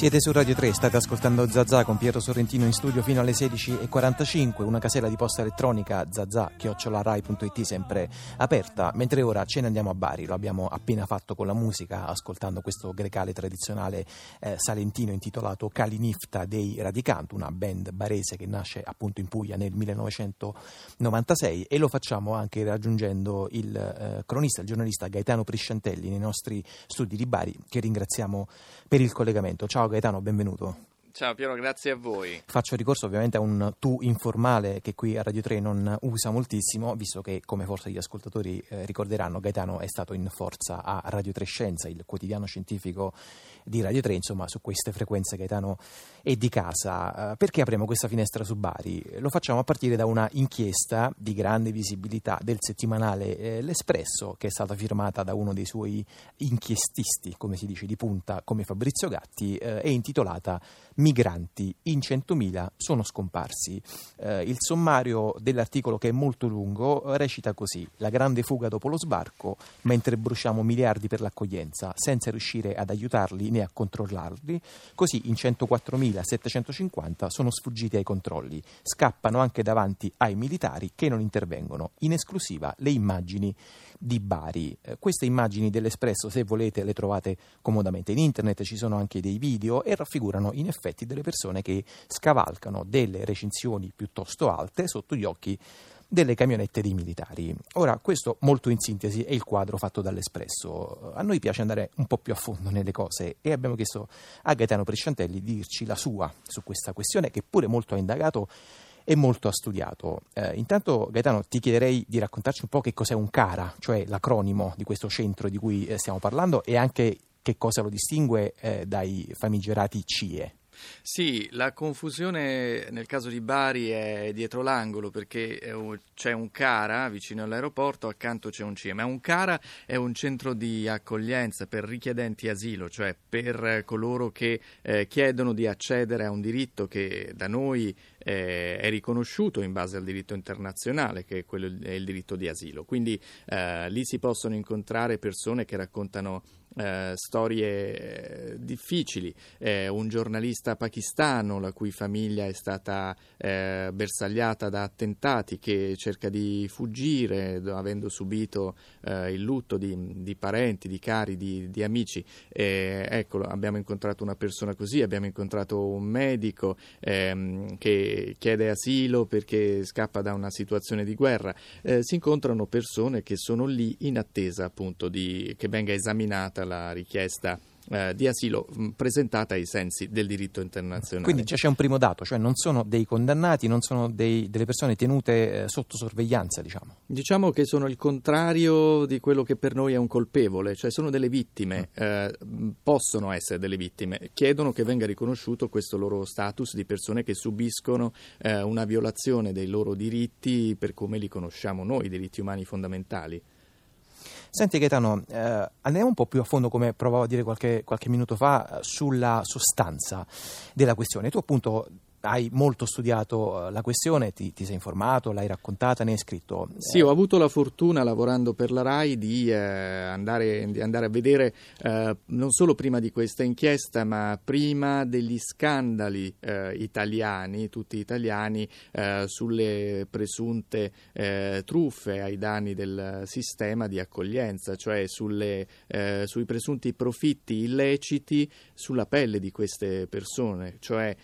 Siete su Radio 3, state ascoltando Zazà con Pietro Sorrentino in studio fino alle 16.45, una casella di posta elettronica zazà chiocciolarai.it sempre aperta, mentre ora ce ne andiamo a Bari, lo abbiamo appena fatto con la musica ascoltando questo grecale tradizionale eh, salentino intitolato Calinifta dei Radicanti, una band barese che nasce appunto in Puglia nel 1996 e lo facciamo anche raggiungendo il eh, cronista, il giornalista Gaetano Prisciantelli nei nostri studi di Bari che ringraziamo per il collegamento. Ciao Gaetano, benvenuto. Ciao Piero, grazie a voi. Faccio ricorso ovviamente a un tu informale che qui a Radio 3 non usa moltissimo, visto che, come forse gli ascoltatori eh, ricorderanno, Gaetano è stato in forza a Radio 3 Scienza, il quotidiano scientifico di Radio 3, insomma su queste frequenze Gaetano è di casa. Eh, perché apriamo questa finestra su Bari? Lo facciamo a partire da una inchiesta di grande visibilità del settimanale eh, L'Espresso, che è stata firmata da uno dei suoi inchiestisti, come si dice, di punta, come Fabrizio Gatti, eh, è intitolata migranti in 100.000 sono scomparsi. Eh, il sommario dell'articolo, che è molto lungo, recita così: La grande fuga dopo lo sbarco, mentre bruciamo miliardi per l'accoglienza, senza riuscire ad aiutarli né a controllarli. Così in 104.750 sono sfuggiti ai controlli. Scappano anche davanti ai militari che non intervengono. In esclusiva le immagini di Bari. Eh, queste immagini dell'Espresso, se volete, le trovate comodamente in internet, ci sono anche dei video e raffigurano in effetti delle persone che scavalcano delle recinzioni piuttosto alte sotto gli occhi delle camionette dei militari. Ora, questo molto in sintesi è il quadro fatto dall'Espresso. A noi piace andare un po' più a fondo nelle cose e abbiamo chiesto a Gaetano Presciantelli di dirci la sua su questa questione che pure molto ha indagato e molto ha studiato. Eh, intanto Gaetano ti chiederei di raccontarci un po' che cos'è un CARA, cioè l'acronimo di questo centro di cui eh, stiamo parlando e anche che cosa lo distingue eh, dai famigerati CIE. Sì, la confusione nel caso di Bari è dietro l'angolo perché c'è un CARA vicino all'aeroporto, accanto c'è un CIE, ma un CARA è un centro di accoglienza per richiedenti asilo, cioè per coloro che eh, chiedono di accedere a un diritto che da noi eh, è riconosciuto in base al diritto internazionale, che è, quello, è il diritto di asilo. Quindi eh, lì si possono incontrare persone che raccontano eh, storie eh, difficili. Eh, un giornalista pakistano la cui famiglia è stata eh, bersagliata da attentati che cerca di fuggire avendo subito eh, il lutto di, di, parenti, di cari, di, di amici. ecco, abbiamo incontrato una persona così, abbiamo incontrato un medico ehm, che chiede asilo perché scappa da una situazione di guerra. Eh, si incontrano persone che sono lì in attesa appunto di, che venga esaminata stata la richiesta eh, di asilo mh, presentata ai sensi del diritto internazionale. Quindi c'è un primo dato, cioè non sono dei condannati, non sono dei, delle persone tenute eh, sotto sorveglianza, diciamo. Diciamo che sono il contrario di quello che per noi è un colpevole, cioè sono delle vittime, mm. eh, possono essere delle vittime, chiedono che venga riconosciuto questo loro status di persone che subiscono eh, una violazione dei loro diritti per come li conosciamo noi, i diritti umani fondamentali. Senti Gaetano, eh, andiamo un po' più a fondo, come provavo a dire qualche, qualche minuto fa, sulla sostanza della questione. Tu appunto hai molto studiato eh, la questione, ti, ti, sei informato, l'hai raccontata, ne hai scritto. Sì, ho avuto la fortuna lavorando per la RAI di, eh, andare, di andare, a vedere eh, non solo prima di questa inchiesta, ma prima degli scandali eh, italiani, tutti italiani, eh, sulle presunte eh, truffe ai danni del sistema di accoglienza, cioè sulle, sui presunti profitti illeciti sulla pelle di queste persone, cioè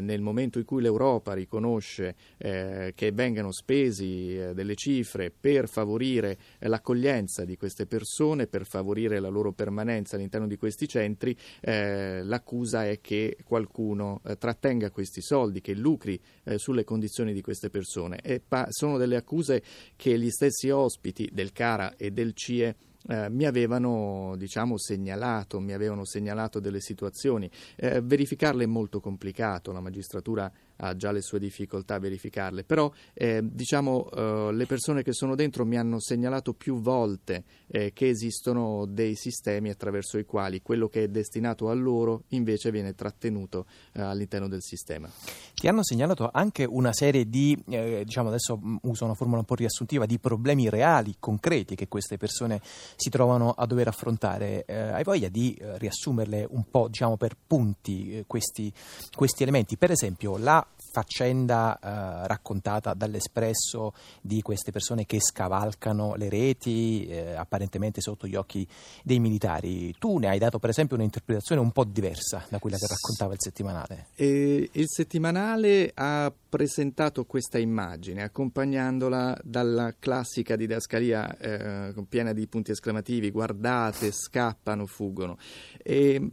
nel momento in cui l'Europa riconosce eh, che vengano spesi eh, delle cifre per favorire eh, l'accoglienza di queste persone, per favorire la loro permanenza all'interno di questi centri, eh, l'accusa è che qualcuno eh, trattenga questi soldi, che lucri eh, sulle condizioni di queste persone. Pa- sono delle accuse che gli stessi ospiti del CARA e del CIE eh, mi avevano diciamo, segnalato, mi avevano segnalato delle situazioni. Eh, verificarle è molto complicato, la magistratura ha già le sue difficoltà a verificarle, però eh, diciamo eh, le persone che sono dentro mi hanno segnalato più volte eh, che esistono dei sistemi attraverso i quali quello che è destinato a loro invece viene trattenuto eh, all'interno del sistema. Ti hanno segnalato anche una serie di, eh, diciamo adesso mm, uso una formula un po' riassuntiva, di problemi reali, concreti che queste persone si trovano a dover affrontare. Eh, hai voglia di riassumerle un po' diciamo, per punti questi, questi elementi? Per esempio la faccenda eh, raccontata dall'Espresso di queste persone che scavalcano le reti eh, apparentemente sotto gli occhi dei militari. Tu ne hai dato per esempio un'interpretazione un po' diversa da quella che raccontava il settimanale. E il settimanale ha presentato questa immagine accompagnandola dalla classica didascalia eh, piena di punti esclamativi, guardate, scappano, fuggono. E eh,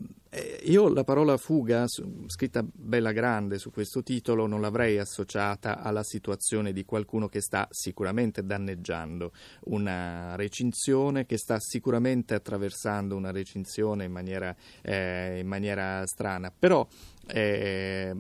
io la parola fuga, scritta bella grande su questo titolo, non l'avrei associata alla situazione di qualcuno che sta sicuramente danneggiando una recinzione, che sta sicuramente attraversando una recinzione in maniera, eh, in maniera strana. Però eh,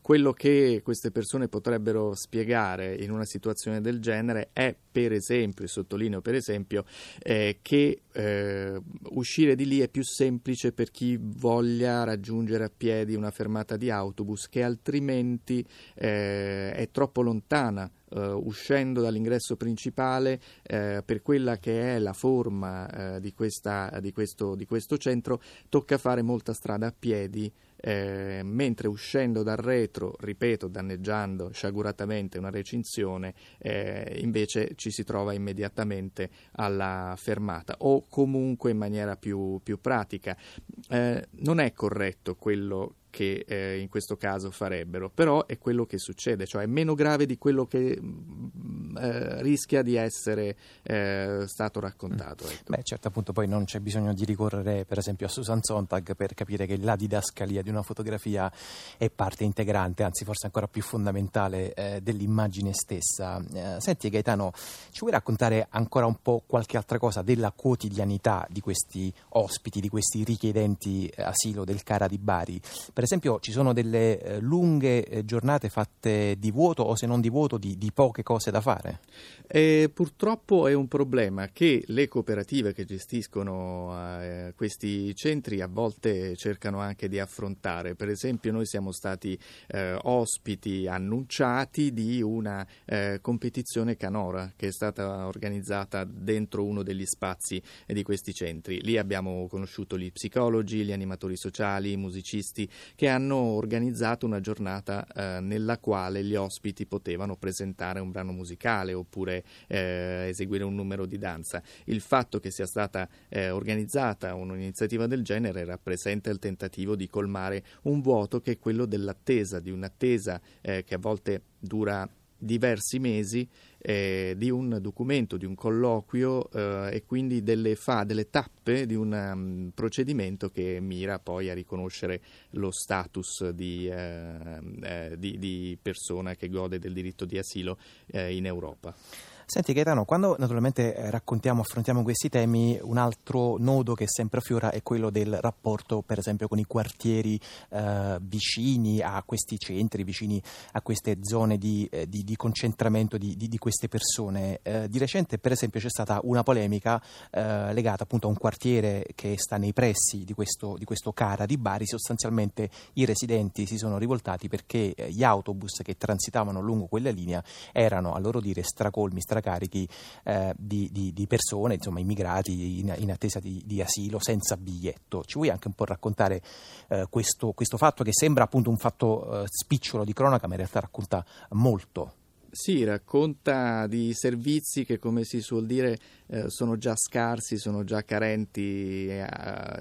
quello che queste persone potrebbero spiegare in una situazione del genere è, per esempio, sottolineo per esempio, eh, che eh, uscire di lì è più semplice per chi voglia raggiungere a piedi una fermata di autobus che altrimenti eh, è troppo lontana Uh, uscendo dall'ingresso principale uh, per quella che è la forma uh, di, questa, di, questo, di, questo, centro, tocca fare molta strada a piedi eh, mentre uscendo dal retro, ripeto, danneggiando sciaguratamente una recinzione, eh, invece ci si trova immediatamente alla fermata o comunque in maniera più, più pratica. Eh, non è corretto quello che eh, in questo caso farebbero, però è quello che succede, cioè è meno grave di quello che mm, eh, rischia di essere eh, stato raccontato. Ecco. Beh, certo, appunto, poi non c'è bisogno di ricorrere, per esempio, a Susan Sontag per capire che la didascalia di una fotografia è parte integrante, anzi forse ancora più fondamentale eh, dell'immagine stessa. Eh, senti Gaetano, ci vuoi raccontare ancora un po' qualche altra cosa della quotidianità di questi ospiti, di questi richiedenti asilo del Cara di Bari? Per per esempio ci sono delle eh, lunghe eh, giornate fatte di vuoto o se non di vuoto di, di poche cose da fare? Eh, purtroppo è un problema che le cooperative che gestiscono eh, questi centri a volte cercano anche di affrontare. Per esempio noi siamo stati eh, ospiti annunciati di una eh, competizione canora che è stata organizzata dentro uno degli spazi di questi centri. Lì abbiamo conosciuto gli psicologi, gli animatori sociali, i musicisti che hanno organizzato una giornata eh, nella quale gli ospiti potevano presentare un brano musicale oppure eh, eseguire un numero di danza. Il fatto che sia stata eh, organizzata un'iniziativa del genere rappresenta il tentativo di colmare un vuoto che è quello dell'attesa, di un'attesa eh, che a volte dura diversi mesi eh, di un documento, di un colloquio eh, e quindi delle, fa, delle tappe di un um, procedimento che mira poi a riconoscere lo status di, eh, eh di, di persona che gode del diritto di asilo eh, in Europa. Senti Gaetano, quando naturalmente eh, raccontiamo, affrontiamo questi temi, un altro nodo che sempre affiora è quello del rapporto per esempio con i quartieri eh, vicini a questi centri, vicini a queste zone di, eh, di, di concentramento di, di, queste persone. Eh, di recente per esempio c'è stata una polemica eh, legata appunto a un quartiere che sta nei pressi di questo, questo Cara di Bari, sostanzialmente i residenti si sono rivoltati perché eh, gli autobus che transitavano lungo quella linea erano a loro dire stracolmi, stracolmi stracarichi eh, di, di, di, persone, insomma immigrati in, in attesa di, di, asilo senza biglietto. Ci vuoi anche un po' raccontare eh, questo, questo, fatto che sembra appunto un fatto eh, spicciolo di cronaca, ma in realtà racconta molto? Sì, racconta di servizi che, come si suol dire, eh, sono già scarsi, sono già carenti eh,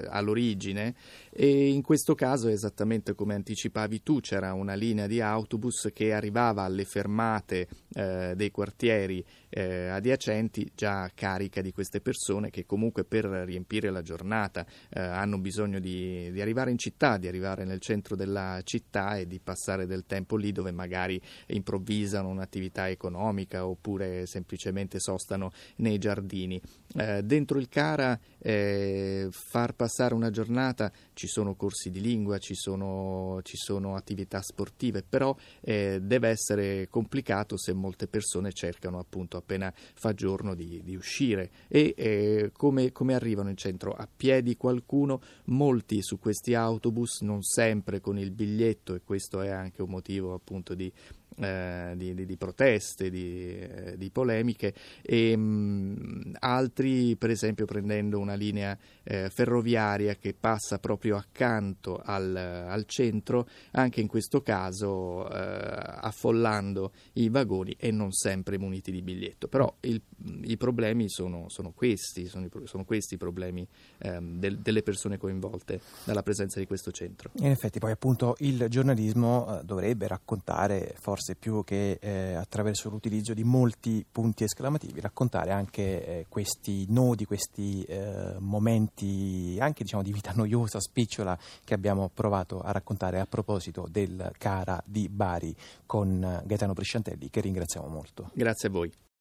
all'origine. E in questo caso, esattamente come anticipavi tu, c'era una linea di autobus che arrivava alle fermate eh, dei quartieri eh, adiacenti già carica di queste persone che comunque per riempire la giornata eh, hanno bisogno di, di, arrivare in città, di arrivare nel centro della città e di passare del tempo lì dove magari improvvisano un'attività attività economica oppure semplicemente sostano nei giardini. Eh, dentro il Cara eh, far passare una giornata ci sono corsi di lingua, ci sono, ci sono attività sportive, però eh, deve essere complicato se molte persone cercano appunto appena fa giorno di, di uscire e eh, come, come arrivano in centro a piedi qualcuno, molti su questi autobus non sempre con il biglietto e questo è anche un motivo appunto di eh, di, di, di, proteste, di, eh, di polemiche e mh, altri per esempio prendendo una linea eh, ferroviaria che passa proprio accanto al, al centro, anche in questo caso eh, affollando i vagoni e non sempre muniti di biglietto. Però il, i problemi sono, sono, questi, sono, sono questi i problemi ehm, del, delle persone coinvolte dalla presenza di questo centro. In effetti poi appunto il giornalismo eh, dovrebbe raccontare forse forse più che eh, attraverso l'utilizzo di molti punti esclamativi, raccontare anche eh, questi nodi, questi eh, momenti anche diciamo, di vita noiosa, spicciola che abbiamo provato a raccontare a proposito del Cara di Bari con Gaetano Bresciantelli che ringraziamo molto. Grazie a voi.